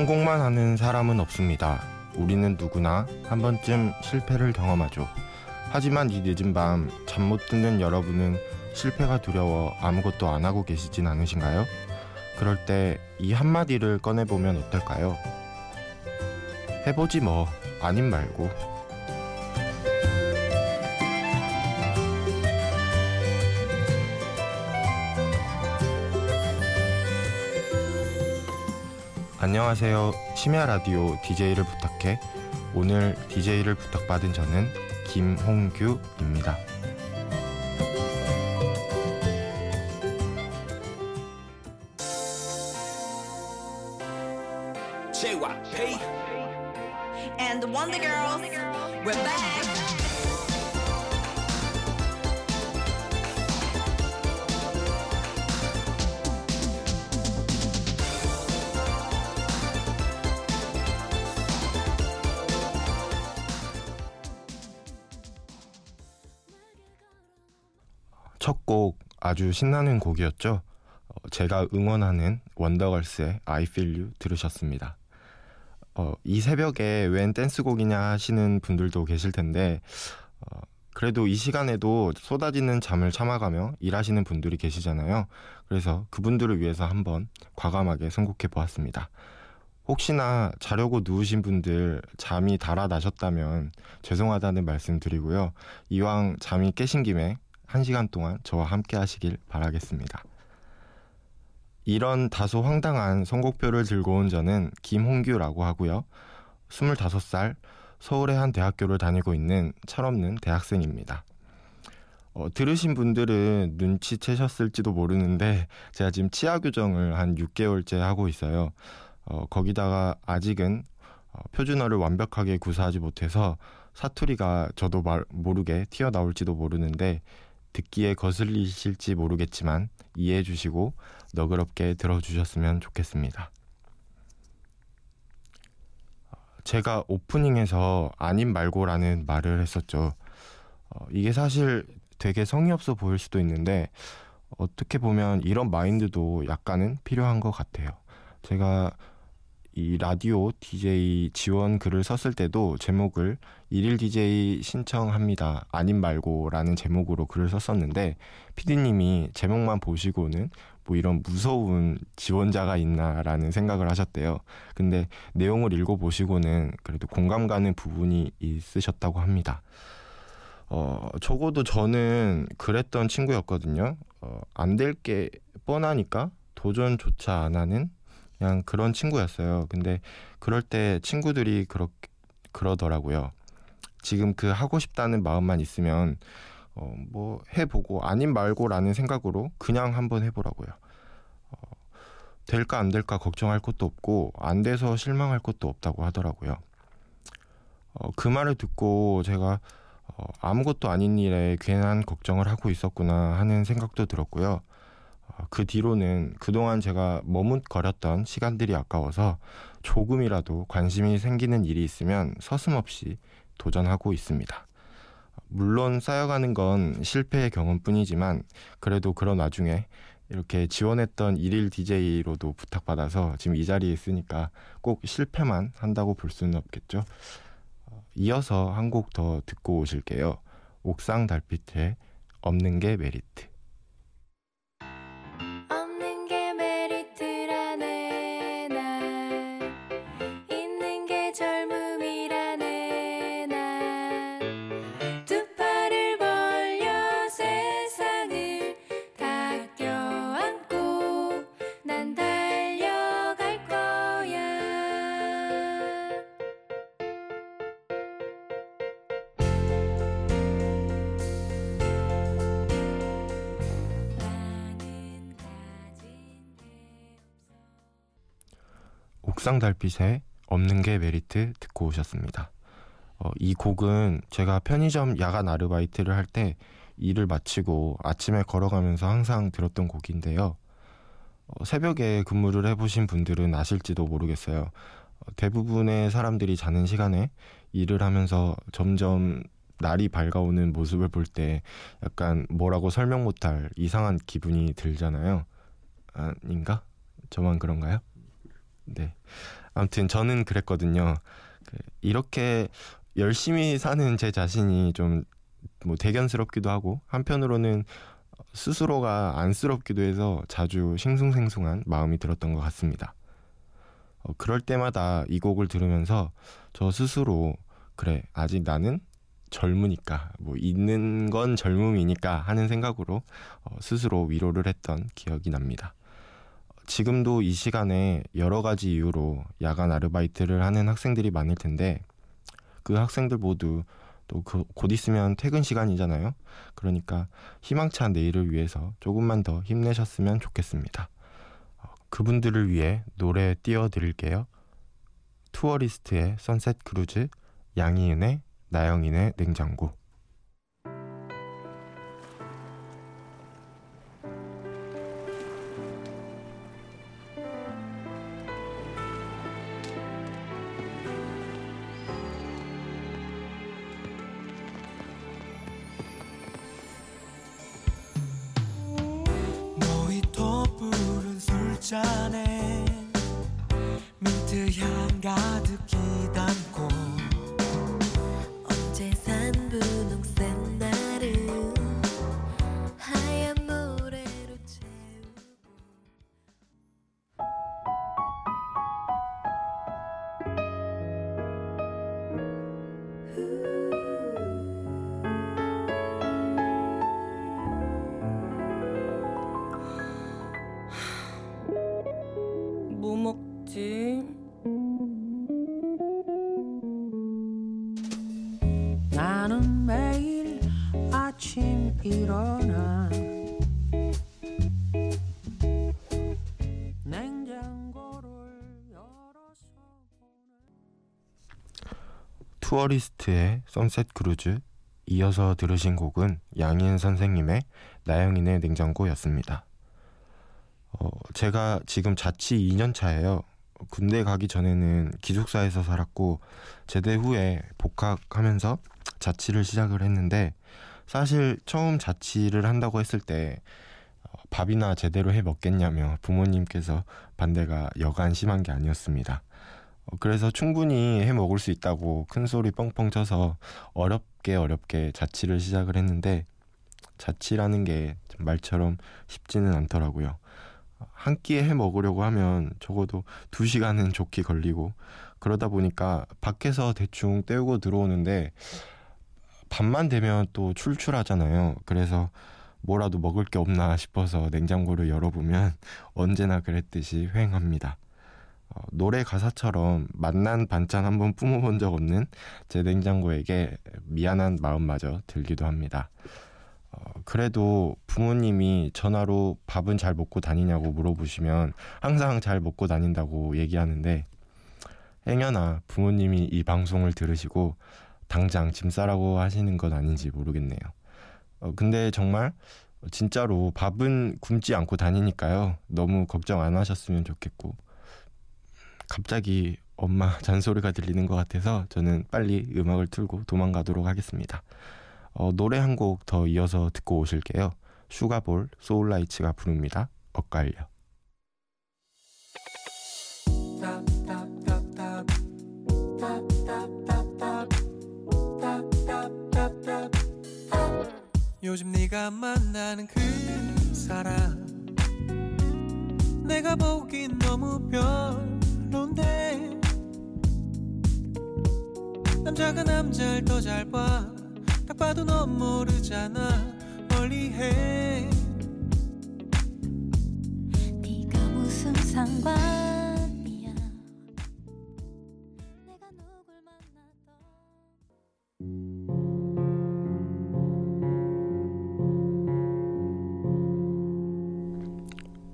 성공만 하는 사람은 없습니다. 우리는 누구나 한 번쯤 실패를 경험하죠. 하지만 이 늦은 밤 잠 못 드는 여러분은 실패가 두려워 아무것도 안 하고 계시진 않으신가요? 그럴 때 이 한마디를 꺼내보면 어떨까요? 해보지 뭐, 아님 말고. 안녕하세요. 심야 라디오 DJ를 부탁해. 오늘 DJ를 부탁받은 저는 김홍규입니다. 신나는 곡이었죠. 어, 제가 응원하는 원더걸스의 I Feel You 들으셨습니다. 어, 이 새벽에 웬 댄스곡이냐 하시는 분들도 계실 텐데 어, 그래도 이 시간에도 쏟아지는 잠을 참아가며 일하시는 분들이 계시잖아요. 그래서 그분들을 위해서 한번 과감하게 선곡해 보았습니다. 혹시나 자려고 누우신 분들 잠이 달아나셨다면 죄송하다는 말씀 드리고요. 이왕 잠이 깨신 김에 한 시간 동안 저와 함께 하시길 바라겠습니다. 이런 다소 황당한 선곡표를 들고 온 저는 김홍규라고 하고요. 25살 서울의 한 대학교를 다니고 있는 철없는 대학생입니다. 어, 들으신 분들은 눈치채셨을지도 모르는데 제가 지금 치아 교정을 한 6개월째 하고 있어요. 어, 거기다가 아직은 어, 표준어를 완벽하게 구사하지 못해서 사투리가 저도 말, 모르게 튀어나올지도 모르는데 듣기에 거슬리실지 모르겠지만 이해해 주시고 너그럽게 들어주셨으면 좋겠습니다. 제가 오프닝에서 아님 말고라는 말을 했었죠. 어, 이게 사실 되게 성의 없어 보일 수도 있는데 어떻게 보면 이런 마인드도 약간은 필요한 것 같아요. 제가 이 라디오 DJ 지원 글을 썼을 때도 제목을 일일 DJ 신청합니다. 아님 말고라는 제목으로 글을 썼었는데 피디님이 제목만 보시고는 뭐 이런 무서운 지원자가 있나라는 생각을 하셨대요. 근데 내용을 읽어 보시고는 그래도 공감 가는 부분이 있으셨다고 합니다. 어, 적어도 저는 그랬던 친구였거든요. 어, 안 될 게 뻔하니까 도전조차 안 하는 그냥 그런 친구였어요. 근데 그럴 때 친구들이 그렇게 그러더라고요. 지금 그 하고 싶다는 마음만 있으면 어, 뭐 해보고 아님 말고라는 생각으로 그냥 한번 해보라고요. 어, 될까 안 될까 걱정할 것도 없고 안 돼서 실망할 것도 없다고 하더라고요. 어, 그 말을 듣고 제가 어, 아무것도 아닌 일에 괜한 걱정을 하고 있었구나 하는 생각도 들었고요. 어, 그 뒤로는 그동안 제가 머뭇거렸던 시간들이 아까워서 조금이라도 관심이 생기는 일이 있으면 서슴없이 도전하고 있습니다. 물론 쌓여가는 건 실패의 경험뿐이지만 그래도 그런 와중에 이렇게 지원했던 일일 DJ로도 부탁받아서 지금 이 자리에 있으니까 꼭 실패만 한다고 볼 수는 없겠죠. 어, 이어서 한 곡 더 듣고 오실게요. 옥상 달빛에 없는 게 메리트. 옥상 달빛에 없는 게 메리트 듣고 오셨습니다. 어, 이 곡은 제가 편의점 야간 아르바이트를 할 때 일을 마치고 아침에 걸어가면서 항상 들었던 곡인데요. 어, 새벽에 근무를 해보신 분들은 아실지도 모르겠어요. 어, 대부분의 사람들이 자는 시간에 일을 하면서 점점 날이 밝아오는 모습을 볼 때 약간 뭐라고 설명 못할 이상한 기분이 들잖아요. 아닌가? 저만 그런가요? 네. 아무튼 저는 그랬거든요. 그 이렇게 열심히 사는 제 자신이 좀 뭐 대견스럽기도 하고 한편으로는 스스로가 안쓰럽기도 해서 자주 싱숭생숭한 마음이 들었던 것 같습니다. 어, 그럴 때마다 이 곡을 들으면서 저 스스로 그래 아직 나는 젊으니까 뭐 있는 건 젊음이니까 하는 생각으로 어, 스스로 위로를 했던 기억이 납니다. 어, 지금도 이 시간에 여러 가지 이유로 야간 아르바이트를 하는 학생들이 많을 텐데 그 학생들 모두 또 곧 있으면 퇴근 시간이잖아요. 그러니까 희망찬 내일을 위해서 조금만 더 힘내셨으면 좋겠습니다. 어, 그분들을 위해 노래 띄워드릴게요. Tourist의 Sunset Cruise, 양희은의 나영인의 냉장고. 술잔 먹지? 나는 매일 아침 일어나 냉장고를 열어서 Tourist의 Sunset Cruise 이어서 들으신 곡은 양희은 선생님의 나영이네 냉장고였습니다. 어, 제가 지금 자취 2년 차예요. 군대 가기 전에는 기숙사에서 살았고 제대 후에 복학하면서 자취를 시작을 했는데 사실 처음 자취를 한다고 했을 때 어, 밥이나 제대로 해 먹겠냐며 부모님께서 반대가 여간 심한 게 아니었습니다. 어, 그래서 충분히 해 먹을 수 있다고 큰 소리 뻥뻥 쳐서 어렵게 어렵게 자취를 시작을 했는데 자취라는 게 말처럼 쉽지는 않더라고요. 한 끼에 해 먹으려고 하면 적어도 두 시간은 좋게 걸리고 그러다 보니까 밖에서 대충 때우고 들어오는데 밤만 되면 또 출출하잖아요. 그래서 뭐라도 먹을 게 없나 싶어서 냉장고를 열어보면 언제나 그랬듯이 휑합니다. 어, 노래 가사처럼 맛난 반찬 한번 뿜어본 적 없는 제 냉장고에게 미안한 마음마저 들기도 합니다. 어, 그래도 부모님이 전화로 밥은 잘 먹고 다니냐고 물어보시면 항상 잘 먹고 다닌다고 얘기하는데 행여나 부모님이 이 방송을 들으시고 당장 짐 싸라고 하시는 건 아닌지 모르겠네요. 어, 근데 정말 진짜로 밥은 굶지 않고 다니니까요. 너무 걱정 안 하셨으면 좋겠고 갑자기 엄마 잔소리가 들리는 것 같아서 저는 빨리 음악을 틀고 도망가도록 하겠습니다. 어, 노래 한 곡 더 이어서 듣고 오실게요. 슈가볼 소울라이츠가 부릅니다. 엇갈려. 요즘 네가 만나는 그 사람 내가 보긴 너무 별론데 남자가 남자를 더 잘봐딱 봐도 넌 모르잖아. 멀리해. 네가 무슨 상관이야? 내가 누굴 만나던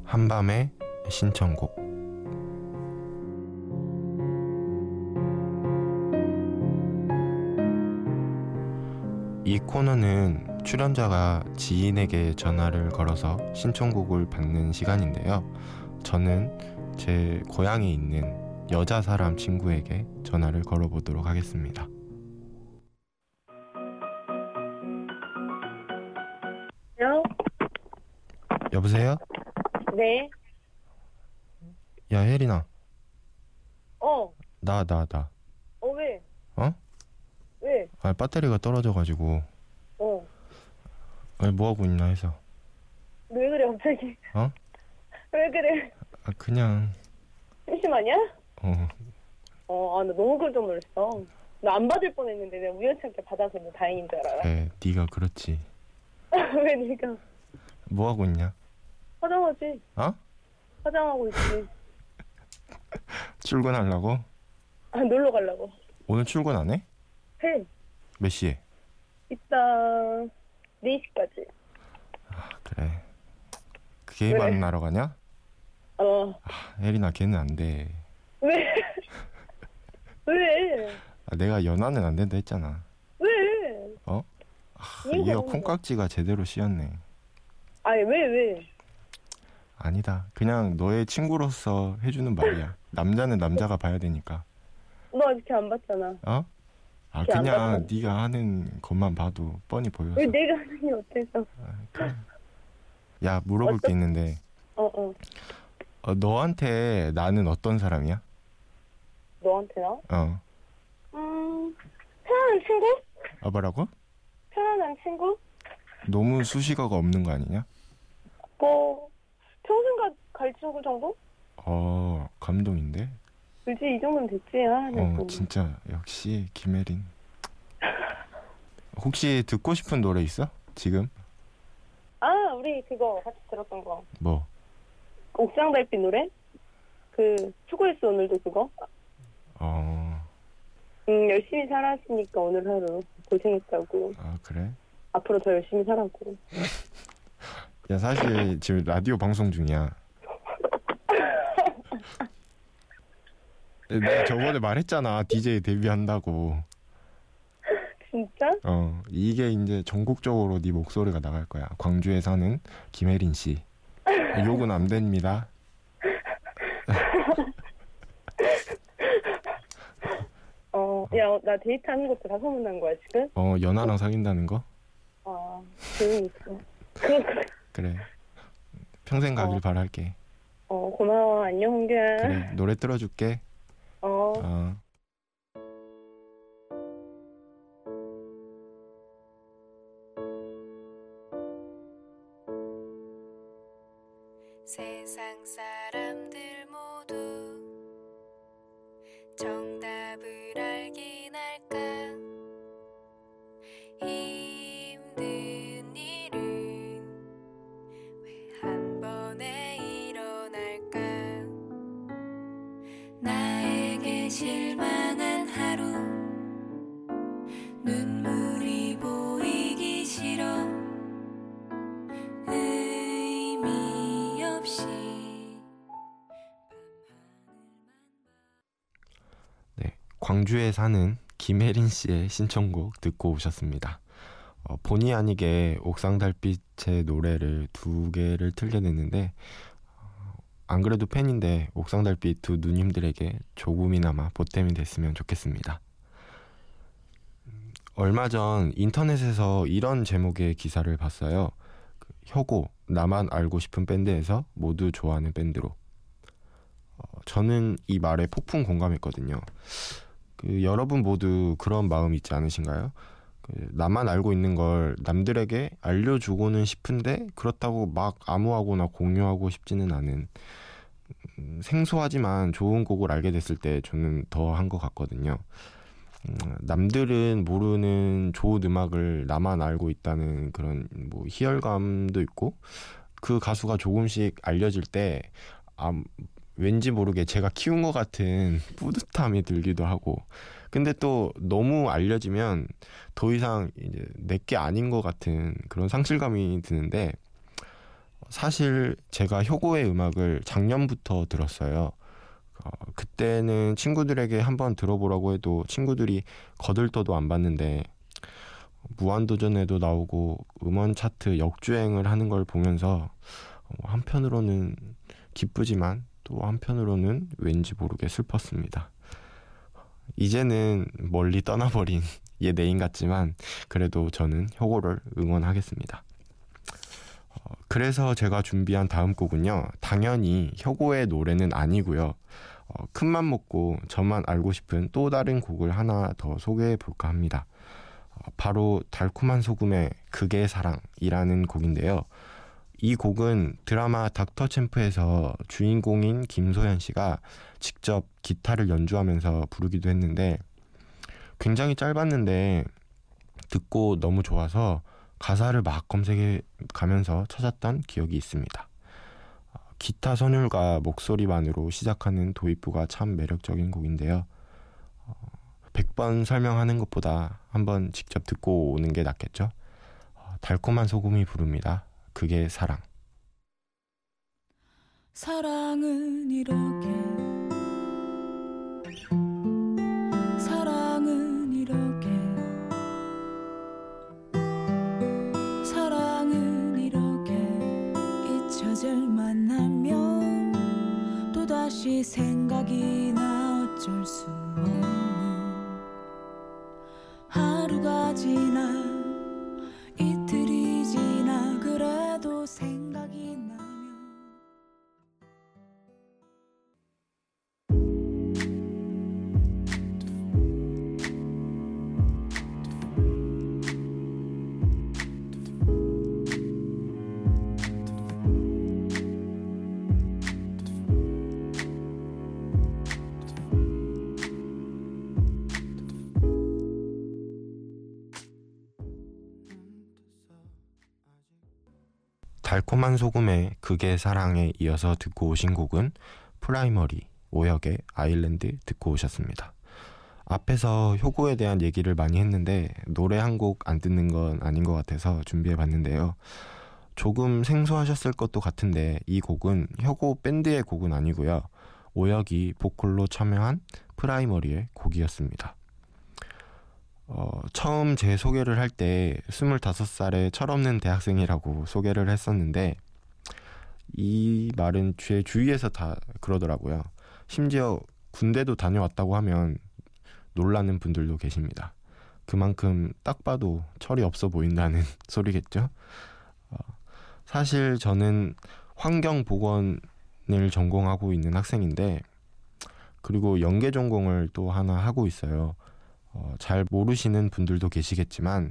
한밤의 신청곡. 코너는 출연자가 지인에게 전화를 걸어서 신청곡을 받는 시간인데요. 저는 제 고향에 있는 여자 사람 친구에게 전화를 걸어보도록 하겠습니다. 요? 여보세요? 네. 야 혜린아, 나나 나. 어, 왜? 어? 왜? 아 배터리가 떨어져가지고 어. 아니 뭐 하고 있나 해서. 왜 그래, 갑자기? 어? 왜 그래? 아 그냥 심심하냐? 어 어, 아, 나 너무 깜짝 놀랐어. 나 안 받을 뻔 했는데 내가 우연찮게 받아서 뭐 다행인 줄 알아. 그래 네가 그렇지. 왜 네가 뭐 하고 있냐? 화장하지? 어? 화장하고 있지. 출근하려고? 아, 놀러 가려고. 오늘 출근 안 해? 해. 몇 시에? 이따 4시까지. 아 그래. 그 게임만 왜? 하러 가냐? 어. 아, 에리나 걔는 안 돼. 왜? 왜? 아, 내가 연하는 안 된다 했잖아. 왜? 아, 이유가 이거 뭔데? 콩깍지가 제대로 씌었네. 아니, 왜, 왜? 아니다. 그냥 너의 친구로서 해주는 말이야. 남자는 남자가 봐야 되니까. 너 아직 걔안 봤잖아. 어? 아 그냥. 네가 하는 것만 봐도 뻔히 보여서. 왜 내가 하는 게 어때서? 아, 그래. 야 물어볼 게 어떤- 있는데 어, 어. 어, 너한테 나는 어떤 사람이야? 너한테나? 어. 음, 편안한 친구? 아 뭐라고? 편안한 친구? 너무 수식어가 없는 거 아니냐? 뭐, 평생 가, 갈 친구 정도? 어 감동인데. 그지, 이 정도면 됐지, 아, 나어 또. 진짜 역시 김혜린. 혹시 듣고 싶은 노래 있어? 지금? 아, 우리 그거 같이 들었던 거. 뭐? 옥상 달빛 노래? 그, 수고했어, 오늘도 그거? 어. 음, 열심히 살았으니까 오늘 하루 고생했다고. 아 그래? 앞으로 더 열심히 살라고. 야 사실 지금 라디오 방송 중이야. 내가 저번에 말했잖아 DJ 데뷔한다고. 진짜? 어 이게 이제 전국적으로 네 목소리가 나갈 거야. 광주에 사는 김혜린 씨. 욕은 안 됩니다. 어, 야, 나 데이트하는 것도 다 소문난 거야, 지금? 어 연하랑 사귄다는 거? 아, 조용히 있어. 그럼, 그래. 평생 가길 어. 바랄게. 어, 고마워. 안녕, 홍규야. 그래 노래 틀어줄게. 어. 실망한 하루 눈물이 보이기 싫어 의미 없이 네, 광주에 사는 김혜린 씨의 신청곡 듣고 오셨습니다. 어, 본의 아니게 옥상 달빛의 노래를 두 개를 틀게 됐는데 어, 안 그래도 팬인데 옥상 달빛 두 누님들에게 조금이나마 보탬이 됐으면 좋겠습니다. 음, 얼마 전 인터넷에서 이런 제목의 기사를 봤어요. 그, 혁오 나만 알고 싶은 밴드에서 모두 좋아하는 밴드로. 어, 저는 이 말에 폭풍 공감했거든요. 그 여러분 모두 그런 마음 있지 않으신가요? 그 나만 알고 있는 걸 남들에게 알려주고는 싶은데 그렇다고 막 아무하고나 공유하고 싶지는 않은 음, 생소하지만 좋은 곡을 알게 됐을 때 저는 더 한 것 같거든요. 음, 남들은 모르는 좋은 음악을 나만 알고 있다는 그런 뭐 희열감도 있고 그 가수가 조금씩 알려질 때 아, 왠지 모르게 제가 키운 것 같은 뿌듯함이 들기도 하고 근데 또 너무 알려지면 더 이상 이제 내게 아닌 것 같은 그런 상실감이 드는데 사실 제가 효고의 음악을 작년부터 들었어요. 어, 그때는 친구들에게 한번 들어보라고 해도 친구들이 거들떠도 안 봤는데 무한도전에도 나오고 음원 차트 역주행을 하는 걸 보면서 어, 한편으로는 기쁘지만 또 한편으로는 왠지 모르게 슬펐습니다. 이제는 멀리 떠나버린 얘 내인 같지만 그래도 저는 효고를 응원하겠습니다. 어, 그래서 제가 준비한 다음 곡은요. 당연히 효고의 노래는 아니고요. 어, 어, 큰맘 먹고 저만 알고 싶은 또 다른 곡을 하나 더 소개해 볼까 합니다. 어, 바로 달콤한 소금의 그게 사랑이라는 곡인데요. 이 곡은 드라마 닥터 챔프에서 주인공인 김소연 씨가 직접 기타를 연주하면서 부르기도 했는데 굉장히 짧았는데 듣고 너무 좋아서 가사를 막 검색해 가면서 찾았던 기억이 있습니다. 어, 기타 선율과 목소리만으로 시작하는 도입부가 참 매력적인 곡인데요. 어, 100번 설명하는 것보다 한번 직접 듣고 오는 게 낫겠죠? 어, 달콤한 소금이 부릅니다. 그게 사랑. 사랑은 이렇게 사랑은 이렇게 사랑은 이렇게 잊혀질 만나면 또다시 생각이 나 어쩔 수 없는 하루가 지나 달콤한 소금의 그게 사랑에 이어서 듣고 오신 곡은 프라이머리 오혁의 Island 듣고 오셨습니다. 앞에서 혁오에 대한 얘기를 많이 했는데 노래 한 곡 안 듣는 건 아닌 것 같아서 준비해 봤는데요. 조금 생소하셨을 것도 같은데 이 곡은 혁오 밴드의 곡은 아니고요. 오혁이 보컬로 참여한 프라이머리의 곡이었습니다. 어, 처음 제 소개를 할 때 25살의 철없는 대학생이라고 소개를 했었는데 이 말은 제 주위에서 다 그러더라고요. 심지어 군대도 다녀왔다고 하면 놀라는 분들도 계십니다. 그만큼 딱 봐도 철이 없어 보인다는 소리겠죠. 어, 사실 저는 환경보건을 전공하고 있는 학생인데 그리고 연계 전공을 또 하나 하고 있어요. 어, 잘 모르시는 분들도 계시겠지만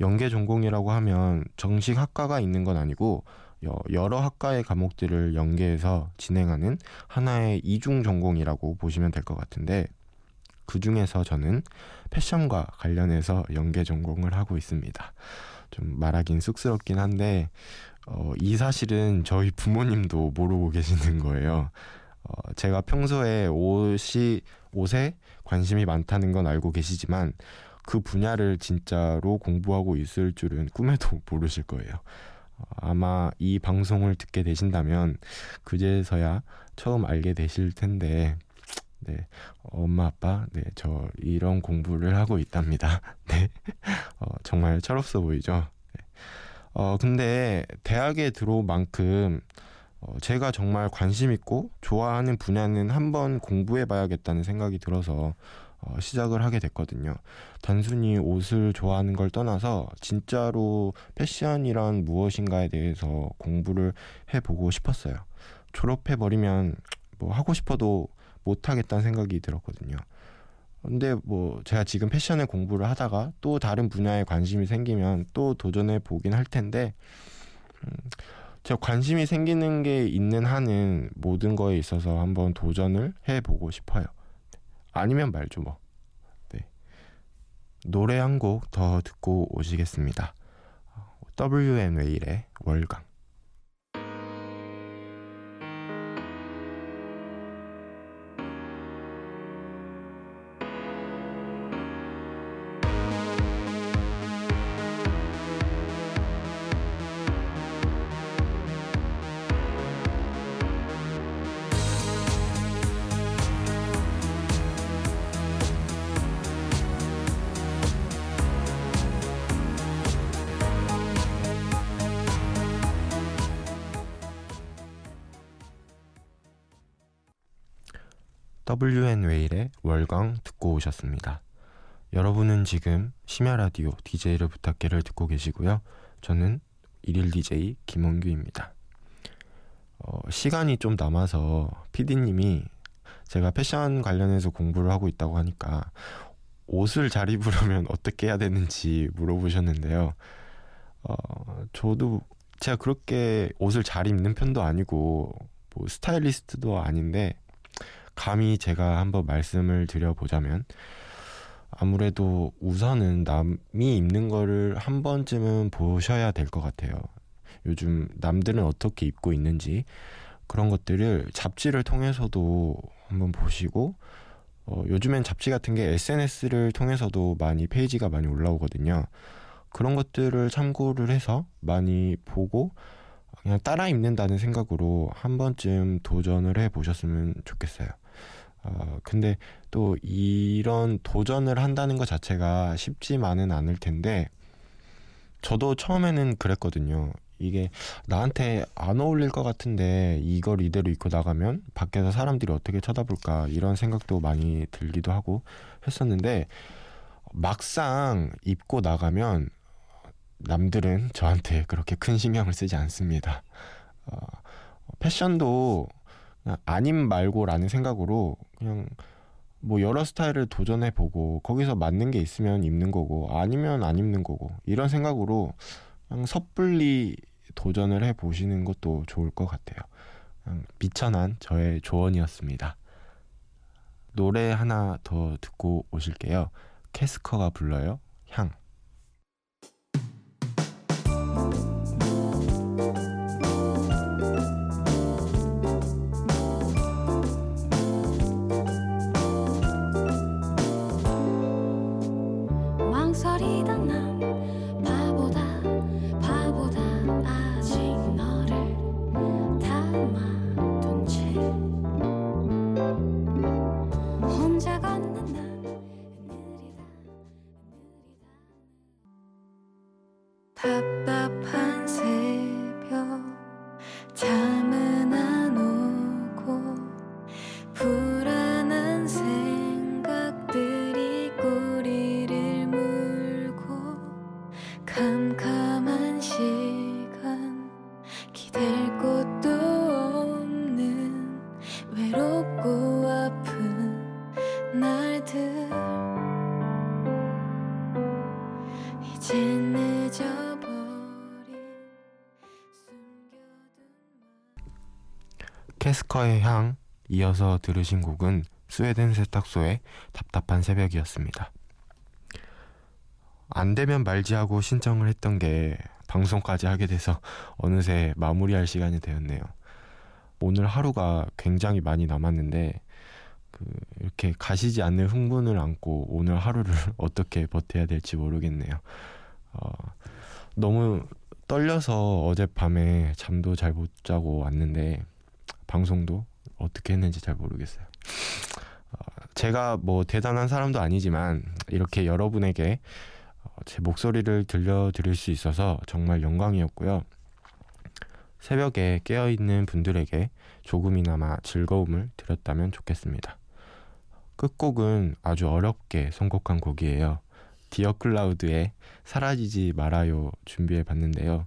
연계 전공이라고 하면 정식 학과가 있는 건 아니고 여- 여러 학과의 과목들을 연계해서 진행하는 하나의 이중 전공이라고 보시면 될 것 같은데 그 중에서 저는 패션과 관련해서 연계 전공을 하고 있습니다. 좀 말하긴 쑥스럽긴 한데 어, 이 사실은 저희 부모님도 모르고 계시는 거예요. 어, 제가 평소에 옷이 옷에 관심이 많다는 건 알고 계시지만 그 분야를 진짜로 공부하고 있을 줄은 꿈에도 모르실 거예요. 어, 아마 이 방송을 듣게 되신다면 그제서야 처음 알게 되실 텐데 네 엄마 아빠 네 저 이런 공부를 하고 있답니다. 네 어, 정말 철없어 보이죠. 네. 어 근데 대학에 들어온 만큼 어, 제가 정말 관심 있고 좋아하는 분야는 한번 공부해 봐야겠다는 생각이 들어서 어, 시작을 하게 됐거든요. 단순히 옷을 좋아하는 걸 떠나서 진짜로 패션이란 무엇인가에 대해서 공부를 해보고 싶었어요. 졸업해 버리면 뭐 하고 싶어도 못 하겠다는 생각이 들었거든요. 근데 뭐 제가 지금 패션에 공부를 하다가 또 다른 분야에 관심이 생기면 또 도전해 보긴 할 텐데 음, 제가 관심이 생기는 게 있는 한은 모든 거에 있어서 한번 도전을 해보고 싶어요. 아니면 말죠 뭐. 네. 노래 한 곡 더 듣고 오시겠습니다. WN 웨일의 월강. 오셨습니다. 여러분은 지금 심야 라디오 DJ를 부탁해를 듣고 계시고요. 저는 일일 DJ 김원규입니다. 어, 시간이 좀 남아서 PD님이 제가 패션 관련해서 공부를 하고 있다고 하니까 옷을 잘 입으려면 어떻게 해야 되는지 물어보셨는데요. 어, 저도 제가 그렇게 옷을 잘 입는 편도 아니고 뭐 스타일리스트도 아닌데 감히 제가 한번 말씀을 드려보자면 아무래도 우선은 남이 입는 거를 한 번쯤은 보셔야 될 것 같아요. 요즘 남들은 어떻게 입고 있는지 그런 것들을 잡지를 통해서도 한번 보시고 어, 요즘엔 잡지 같은 게 SNS를 통해서도 많이 페이지가 많이 올라오거든요. 그런 것들을 참고를 해서 많이 보고 그냥 따라 입는다는 생각으로 한 번쯤 도전을 해 보셨으면 좋겠어요. 어, 근데 또 이런 도전을 한다는 것 자체가 쉽지만은 않을 텐데 저도 처음에는 그랬거든요. 이게 나한테 안 어울릴 것 같은데 이걸 이대로 입고 나가면 밖에서 사람들이 어떻게 쳐다볼까 이런 생각도 많이 들기도 하고 했었는데 막상 입고 나가면 남들은 저한테 그렇게 큰 신경을 쓰지 않습니다. 어, 패션도 아님 말고라는 생각으로 그냥 뭐 여러 스타일을 도전해 보고 거기서 맞는 게 있으면 입는 거고 아니면 안 입는 거고 이런 생각으로 그냥 섣불리 도전을 해 보시는 것도 좋을 것 같아요. 미천한 저의 조언이었습니다. 노래 하나 더 듣고 오실게요. 캐스커가 불러요. 향. 느리다 이어서 들으신 곡은 스웨덴 세탁소의 답답한 새벽이었습니다. 안 되면 말지 하고 신청을 했던 게 방송까지 하게 돼서 어느새 마무리할 시간이 되었네요. 오늘 하루가 굉장히 많이 남았는데 그 이렇게 가시지 않는 흥분을 안고 오늘 하루를 어떻게 버텨야 될지 모르겠네요. 어, 너무 떨려서 어젯밤에 잠도 잘 못 자고 왔는데 방송도 어떻게 했는지 잘 모르겠어요. 어, 제가 뭐 대단한 사람도 아니지만 이렇게 여러분에게 어, 제 목소리를 들려드릴 수 있어서 정말 영광이었고요. 새벽에 깨어있는 분들에게 조금이나마 즐거움을 드렸다면 좋겠습니다. 끝곡은 아주 어렵게 선곡한 곡이에요. 디어 클라우드의 사라지지 말아요 준비해 봤는데요.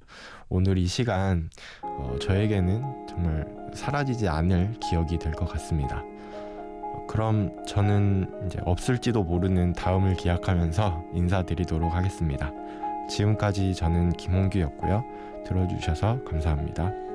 오늘 이 시간 어, 저에게는 정말 사라지지 않을 기억이 될 것 같습니다. 어, 그럼 저는 이제 없을지도 모르는 다음을 기약하면서 인사드리도록 하겠습니다. 지금까지 저는 김홍규였고요. 들어주셔서 감사합니다.